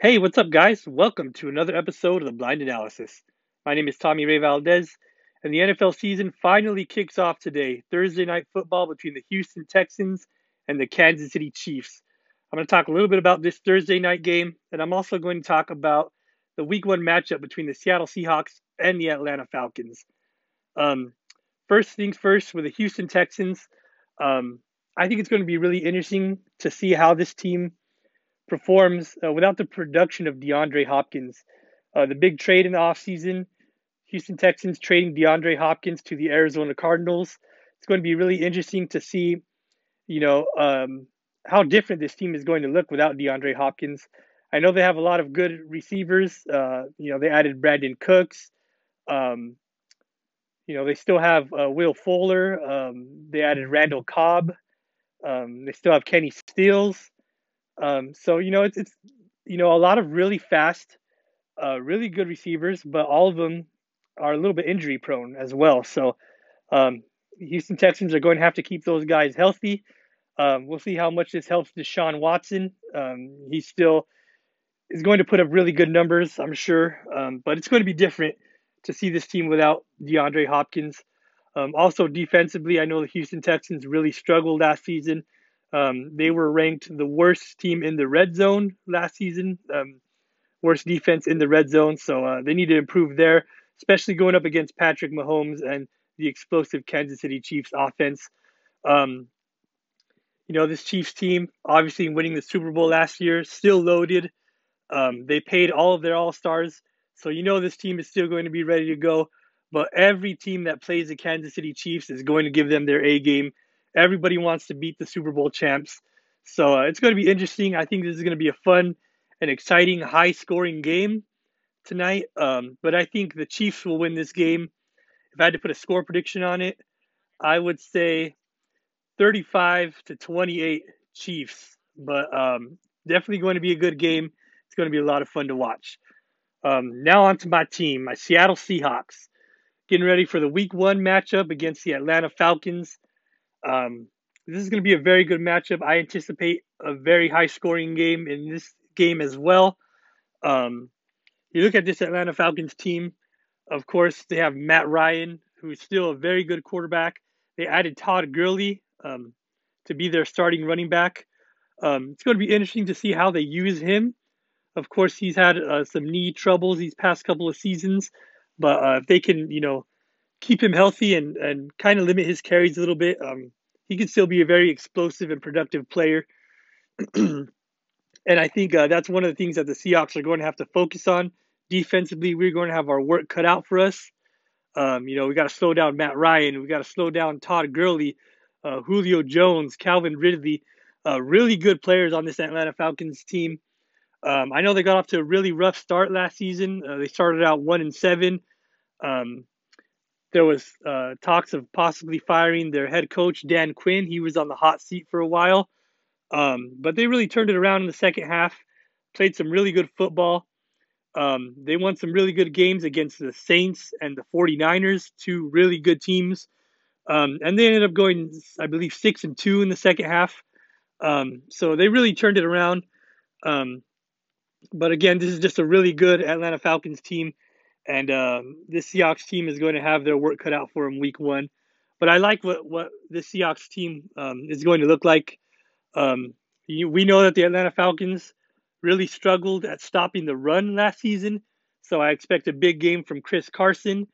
Hey, what's up, guys? Welcome to another episode of the Blind Analysis. My name is Tommy Ray Valdez, and the NFL season finally kicks off today, Thursday night football between the Houston Texans and the Kansas City Chiefs. I'm going to talk a little bit about this Thursday night game, and I'm also going to talk about the Week One matchup between the Seattle Seahawks and the Atlanta Falcons. Um, first things first, with the Houston Texans, um, I think it's going to be really interesting to see how this team performs uh, without the production of DeAndre Hopkins. Uh, the big trade in the offseason, Houston Texans trading DeAndre Hopkins to the Arizona Cardinals. It's going to be really interesting to see, you know, um, how different this team is going to look without DeAndre Hopkins. I know they have a lot of good receivers. Uh, you know, they added Brandin Cooks. Um, you know, they still have uh, Will Fuller. Um, they added Randall Cobb. Um, they still have Kenny Stills. Um, so you know, it's it's you know a lot of really fast, uh, really good receivers, but all of them are a little bit injury prone as well. So um, Houston Texans are going to have to keep those guys healthy. Um, we'll see how much this helps Deshaun Watson. Um, he still is going to put up really good numbers, I'm sure, um, but it's going to be different to see this team without DeAndre Hopkins. Um, also, defensively, I know the Houston Texans really struggled last season. Um, they were ranked the worst team in the red zone last season, um, worst defense in the red zone. So uh, they need to improve there, especially going up against Patrick Mahomes and the explosive Kansas City Chiefs offense. Um, you know, this Chiefs team, obviously winning the Super Bowl last year, still loaded. Um, they paid all of their All Stars. So you know this team is still going to be ready to go. But every team that plays the Kansas City Chiefs is going to give them their A game Everybody wants to beat the Super Bowl champs. So uh, it's going to be interesting. I think this is going to be a fun and exciting, high scoring game tonight. Um, but I think the Chiefs will win this game. If I had to put a score prediction on it, I would say 35 to 28 Chiefs. But um, definitely going to be a good game. It's going to be a lot of fun to watch. Um, now on to my team, my Seattle Seahawks. Getting ready for the week one matchup against the Atlanta Falcons. Um, this is going to be a very good matchup. I anticipate a very high scoring game in this game as well. Um, you look at this Atlanta Falcons team, of course, they have Matt Ryan, who's still a very good quarterback. They added Todd Gurley um, to be their starting running back. Um, it's going to be interesting to see how they use him. Of course, he's had uh, some knee troubles these past couple of seasons, but uh, if they can, you know, keep him healthy and, and kind of limit his carries a little bit, um, he can still be a very explosive and productive player. and I think uh, that's one of the things that the Seahawks are going to have to focus on. Defensively, we're going to have our work cut out for us. Um, you know, we got to slow down Matt Ryan. We got to slow down Todd Gurley, uh, Julio Jones, Calvin Ridley. Uh, really good players on this Atlanta Falcons team. Um, I know they got off to a really rough start last season. Uh, they started out one and seven. Um, there was uh, talks of possibly firing their head coach Dan Quinn. He was on the hot seat for a while, um, but they really turned it around in the second half. Played some really good football. Um, they won some really good games against the Saints and the 49ers, two really good teams. Um, and they ended up going, I believe, six and two in the second half. Um, so they really turned it around. Um, but again, this is just a really good Atlanta Falcons team and um, this Seahawks team is going to have their work cut out for them week one. But I like what what this Seahawks team um, is going to look like. Um, you, we know that the Atlanta Falcons really struggled at stopping the run last season, so I expect a big game from Chris Carson.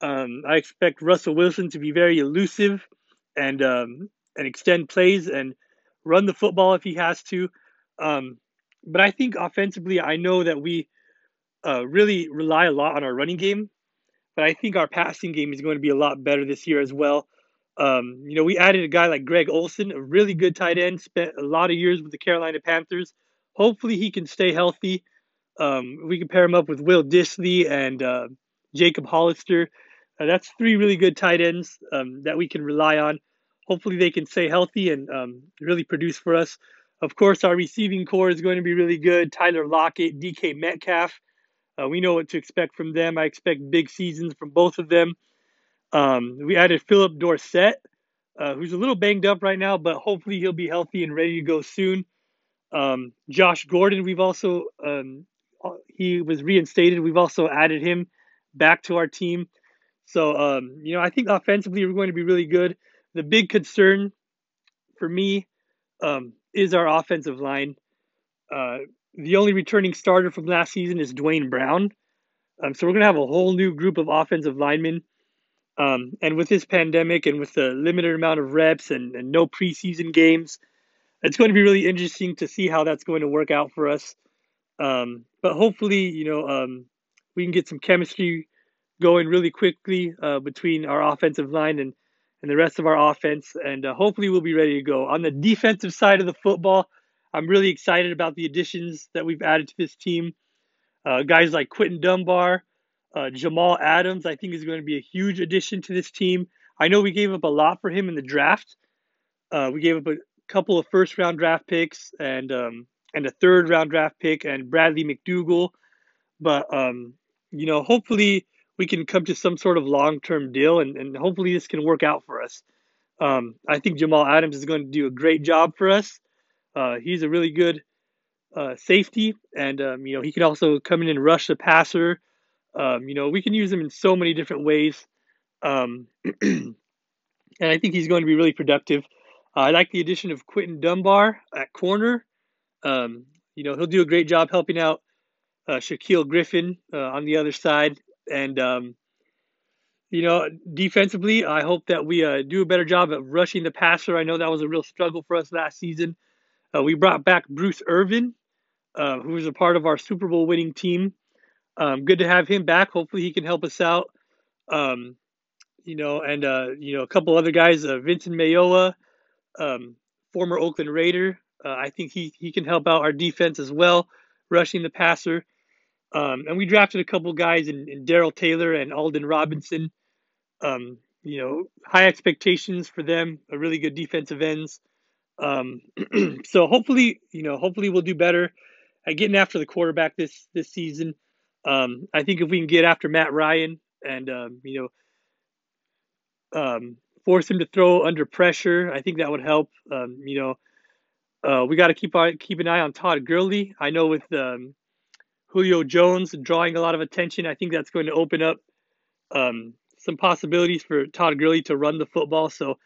Um, I expect Russell Wilson to be very elusive and um, and extend plays and run the football if he has to. Um, but I think offensively, I know that we uh, really rely a lot on our running game, but I think our passing game is going to be a lot better this year as well. Um, you know, we added a guy like Greg Olsen, a really good tight end, spent a lot of years with the Carolina Panthers. Hopefully, he can stay healthy. Um, we can pair him up with Will Dissly and uh, Jacob Hollister. Uh, that's three really good tight ends um, that we can rely on. Hopefully, they can stay healthy and um, really produce for us. Of course, our receiving corps is going to be really good. Tyler Lockett, DK Metcalf. Uh, we know what to expect from them. I expect big seasons from both of them. Um, we added Phillip Dorsett, uh, who's a little banged up right now, but hopefully he'll be healthy and ready to go soon. Um, Josh Gordon, we've also um, he was reinstated. We've also added him back to our team. So um, you know, I think offensively we're going to be really good. The big concern for me um, is our offensive line. Uh, the only returning starter from last season is Duane Brown. Um, so we're going to have a whole new group of offensive linemen. Um, and with this pandemic and with the limited amount of reps and, and no preseason games, it's going to be really interesting to see how that's going to work out for us. Um, but hopefully, you know, um, we can get some chemistry going really quickly uh, between our offensive line and, and the rest of our offense. And uh, hopefully, we'll be ready to go. On the defensive side of the football, I'm really excited about the additions that we've added to this team. Uh, guys like Quinton Dunbar, uh, Jamal Adams, I think is going to be a huge addition to this team. I know we gave up a lot for him in the draft. Uh, we gave up a couple of first round draft picks and um, and a third round draft pick and Bradley McDougald. but um, you know hopefully we can come to some sort of long term deal and, and hopefully this can work out for us. Um, I think Jamal Adams is going to do a great job for us. Uh, he's a really good uh, safety, and um, you know he can also come in and rush the passer. Um, you know we can use him in so many different ways, um, and I think he's going to be really productive. Uh, I like the addition of Quinton Dunbar at corner. Um, you know he'll do a great job helping out uh, Shaquill Griffin uh, on the other side, and um, you know defensively, I hope that we uh, do a better job of rushing the passer. I know that was a real struggle for us last season. Uh, we brought back Bruce Irvin, uh, who was a part of our Super Bowl winning team. Um, good to have him back. Hopefully, he can help us out. Um, you know, and uh, you know, a couple other guys, uh, Benson Mayowa, um, former Oakland Raider. Uh, I think he he can help out our defense as well, rushing the passer. Um, and we drafted a couple guys in, in Darrell Taylor and Alton Robinson. Um, you know, high expectations for them, a really good defensive ends. Um, so hopefully, you know, hopefully we'll do better at getting after the quarterback this this season. Um, I think if we can get after Matt Ryan and um, you know um, force him to throw under pressure, I think that would help. Um, you know, uh, we got to keep our, keep an eye on Todd Gurley. I know with um, Julio Jones drawing a lot of attention, I think that's going to open up um, some possibilities for Todd Gurley to run the football. So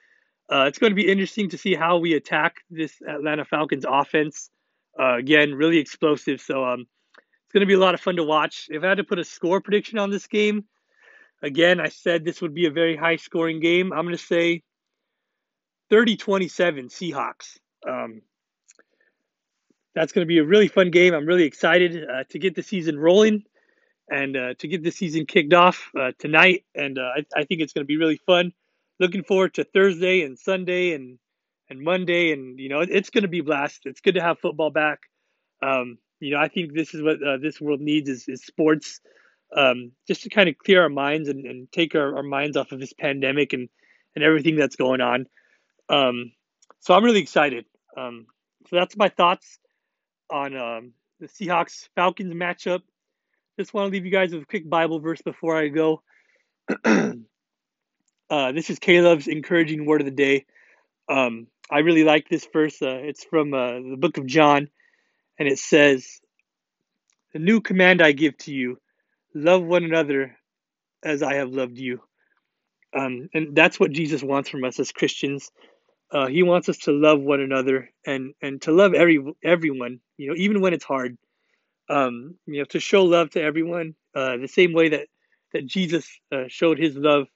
uh, it's going to be interesting to see how we attack this Atlanta Falcons offense. Uh, again, really explosive. So um, it's going to be a lot of fun to watch. If I had to put a score prediction on this game, again, I said this would be a very high scoring game. I'm going to say 30 27 Seahawks. Um, that's going to be a really fun game. I'm really excited uh, to get the season rolling and uh, to get the season kicked off uh, tonight. And uh, I, I, think it's going to be really fun. Looking forward to Thursday and Sunday and and Monday. And you know, it's going to be blast. It's good to have football back. Um, you know, I think this is what uh, this world needs is, is sports, um, just to kind of clear our minds and, and take our, our minds off of this pandemic and and everything that's going on. Um, so I'm really excited. Um, so that's my thoughts on um, the Seahawks Falcons matchup. Just want to leave you guys with a quick Bible verse before I go. uh, this is K-LOVE's encouraging word of the day. Um, I really like this verse. Uh, it's from uh, the book of John, and it says, The new command I give to you love one another as I have loved you. Um, and that's what Jesus wants from us as Christians. Uh, he wants us to love one another and and to love every everyone. You know, even when it's hard. Um, you know, to show love to everyone uh, the same way that that Jesus uh, showed His love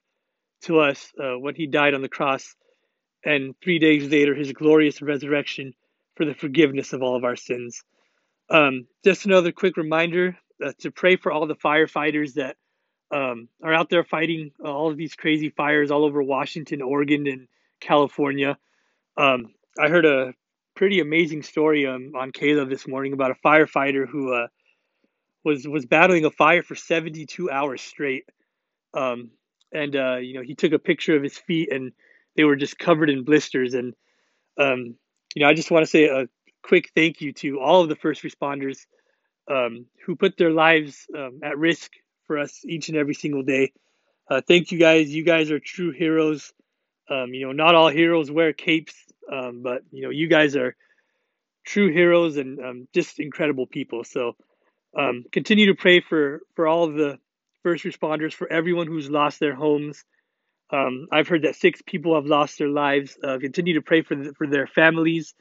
to us uh, when He died on the cross, and three days later His glorious resurrection for the forgiveness of all of our sins. Um, just another quick reminder uh, to pray for all the firefighters that um, are out there fighting all of these crazy fires all over Washington, Oregon, and California. Um, I heard a pretty amazing story um, on K-LOVE this morning about a firefighter who uh, was was battling a fire for 72 hours straight. Um, and uh, you know, he took a picture of his feet, and they were just covered in blisters. And um, you know, I just want to say a quick thank you to all of the first responders um, who put their lives um, at risk for us each and every single day. Uh, thank you guys. You guys are true heroes. Um, you know, not all heroes wear capes, um, but you know, you guys are true heroes and um, just incredible people. So continue to pray for for all of the first responders, for everyone who's lost their homes. Um, I've heard that six people have lost their lives. Uh, continue to pray for the, for their families,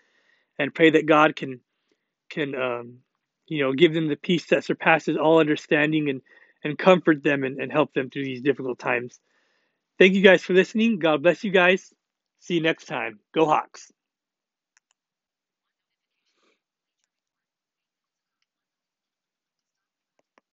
and pray that God can can um, you know give them the peace that surpasses all understanding and and comfort them and, and help them through these difficult times. Thank you guys for listening. God bless you guys. See you next time. Go Hawks.